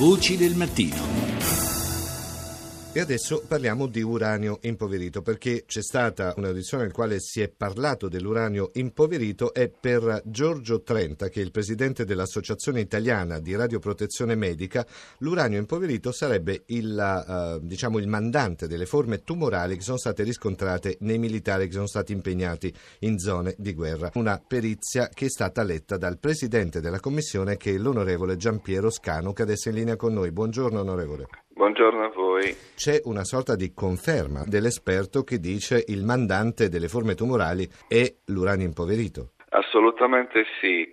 Voci del mattino. E adesso parliamo di uranio impoverito perché c'è stata un'audizione nel quale si è parlato dell'uranio impoverito e per Giorgio Trenta, che è il presidente dell'Associazione Italiana di Radioprotezione Medica, l'uranio impoverito sarebbe il, uh, diciamo, il mandante delle forme tumorali che sono state riscontrate nei militari che sono stati impegnati in zone di guerra. Una perizia che è stata letta dal presidente della commissione che è l'onorevole Giampiero Scano che adesso è in linea con noi. Buongiorno onorevole. Buongiorno a voi. C'è una sorta di conferma dell'esperto che dice il mandante delle forme tumorali è l'uranio impoverito. Assolutamente sì,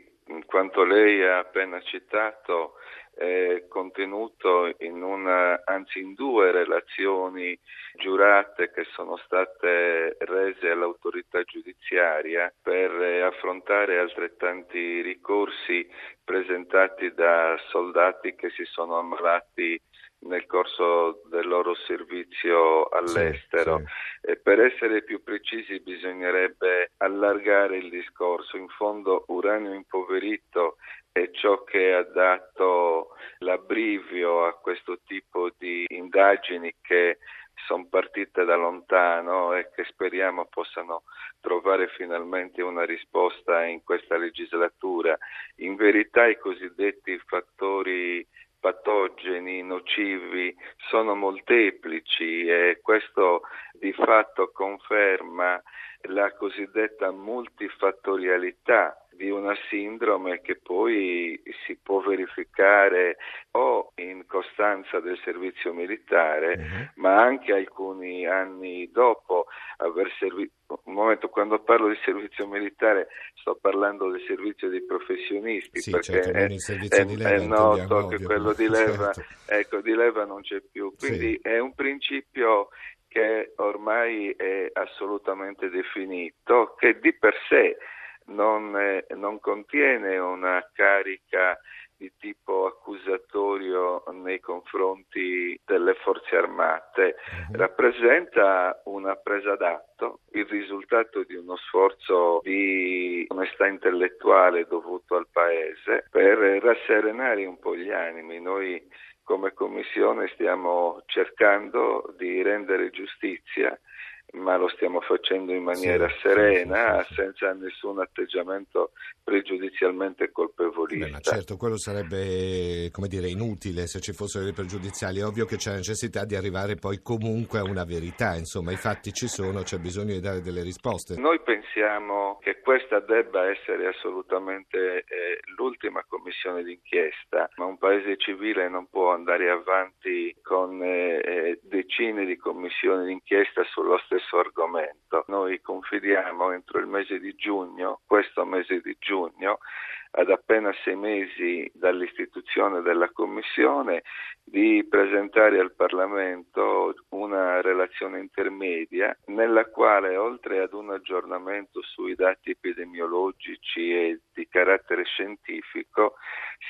quanto lei ha appena citato è contenuto in una, anzi in due relazioni giurate che sono state rese all'autorità giudiziaria per affrontare altrettanti ricorsi presentati da soldati che si sono ammalati nel corso del loro servizio all'estero. Sì, sì. E per essere più precisi bisognerebbe allargare il discorso. In fondo uranio impoverito è ciò che ha dato l'abbrivio a questo tipo di indagini che sono partite da lontano e che speriamo possano trovare finalmente una risposta in questa legislatura. In verità i cosiddetti fattori patogeni nocivi sono molteplici e questo di fatto conferma la cosiddetta multifattorialità di una sindrome che poi si può verificare o in costanza del servizio militare, uh-huh. ma anche alcuni anni dopo aver servito. Un momento, quando parlo di servizio militare sto parlando del servizio dei professionisti, sì, perché certo, è, è, è noto che quello di leva, certo. ecco, di leva non c'è più. Quindi sì. è un principio che ormai è assolutamente definito, che di per sé non, eh, non contiene una carica di tipo accusatorio nei confronti delle forze armate, uh-huh. rappresenta una presa d'atto, il risultato di uno sforzo di onestà intellettuale dovuto al Paese per rasserenare un po' gli animi. Noi come Commissione stiamo cercando di rendere giustizia ma lo stiamo facendo in maniera sì, serena, sì, sì, senza nessun atteggiamento pregiudizialmente colpevolista. Beh, ma certo, quello sarebbe come dire, inutile se ci fossero delle pregiudiziali. È ovvio che c'è la necessità di arrivare poi comunque a una verità, insomma, i fatti ci sono, c'è bisogno di dare delle risposte. Noi pensiamo che questa debba essere assolutamente eh, l'ultima commissione d'inchiesta, ma un paese civile non può andare avanti con eh, eh decine di commissioni d'inchiesta sullo stesso argomento. Noi confidiamo entro il mese di giugno, questo mese di giugno, ad appena sei mesi dall'istituzione della Commissione, di presentare al Parlamento una relazione intermedia nella quale, oltre ad un aggiornamento sui dati epidemiologici e di carattere scientifico,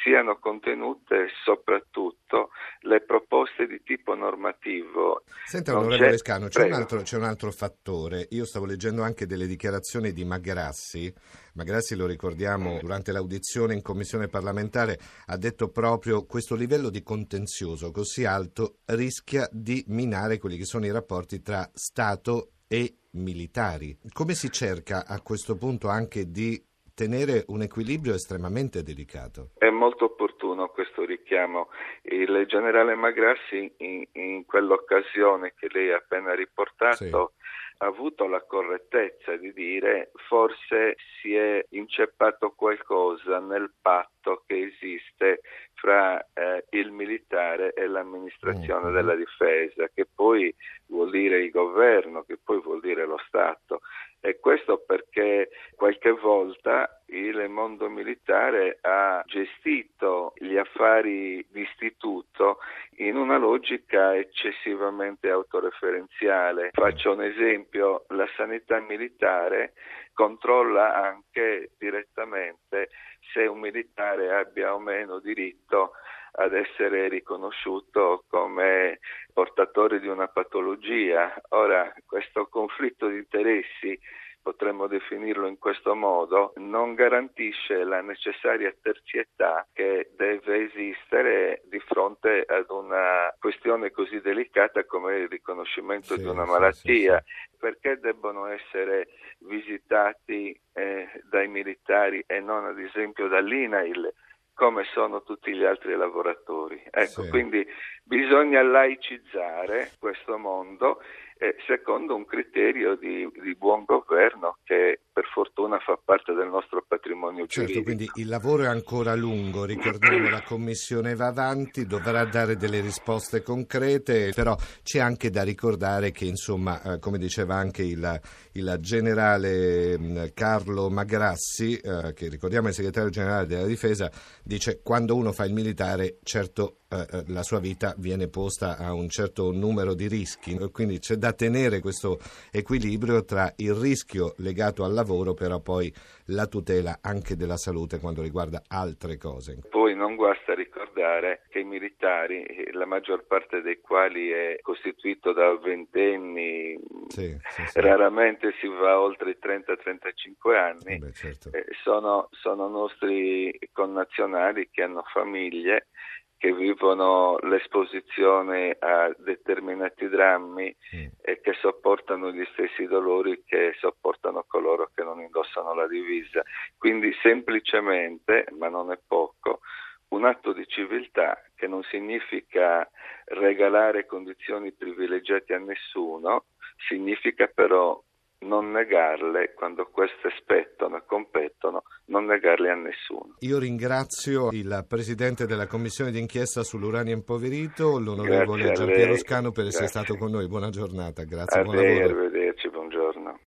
siano contenute soprattutto le proposte di tipo normativo. Senta, onorevole Scano, c'è un, altro, c'è un altro fattore. Io stavo leggendo anche delle dichiarazioni di Magrassi. Magrassi, lo ricordiamo, durante l'audizione in commissione parlamentare ha detto proprio questo livello di contenzioso così alto rischia di minare quelli che sono i rapporti tra Stato e militari. Come si cerca a questo punto anche di tenere un equilibrio estremamente delicato? È molto opportuno questo richiamo. Il generale Magrassi in, in quell'occasione che lei ha appena riportato sì ha avuto la correttezza di dire forse si è inceppato qualcosa nel patto che esiste fra eh, il militare e l'amministrazione mm. della difesa, che poi vuol dire il governo, che poi vuol dire lo Stato. E questo perché qualche volta il mondo militare ha gestito gli affari d'istituto in una logica eccessivamente autoreferenziale. Faccio un esempio, la sanità militare controlla anche direttamente se un militare abbia o meno diritto ad essere riconosciuto come portatore di una patologia. Ora, questo conflitto di interessi potremmo definirlo in questo modo, non garantisce la necessaria terzietà che deve esistere di fronte ad una questione così delicata come il riconoscimento sì, di una malattia. Sì, sì, Perché debbono essere visitati eh, dai militari e non ad esempio dall'INAIL? come sono tutti gli altri lavoratori. Ecco, sì. quindi bisogna laicizzare questo mondo eh, secondo un criterio di, di, buon governo che per fortuna fa parte del nostro patrimonio certo. Quindi il lavoro è ancora lungo, ricordiamo la Commissione va avanti, dovrà dare delle risposte concrete, però c'è anche da ricordare che insomma, eh, come diceva anche il, il generale mm, Carlo Magrassi, eh, che ricordiamo è il segretario generale della difesa, dice quando uno fa il militare certo eh, eh, la sua vita viene posta a un certo numero di rischi, quindi c'è da tenere questo equilibrio tra il rischio legato al lavoro, però poi la tutela anche della salute quando riguarda altre cose. Poi non guasta ricordare che i militari, la maggior parte dei quali è costituito da ventenni, sì, sì, sì. raramente si va oltre i 30-35 anni, Beh, certo. eh, sono, sono nostri connazionali che hanno famiglie che vivono l'esposizione a determinati drammi mm. e che sopportano gli stessi dolori che sopportano coloro che non indossano la divisa. Quindi semplicemente, ma non è poco, un atto di civiltà che non significa regalare condizioni privilegiate a nessuno, significa però non negarle quando queste spettano e competono, non negarle a nessuno. Io ringrazio il Presidente della Commissione d'inchiesta sull'uranio impoverito, l'onorevole Giampiero Scano, per essere Grazie. stato con noi. Buona giornata, grazie, a buon lei, lavoro.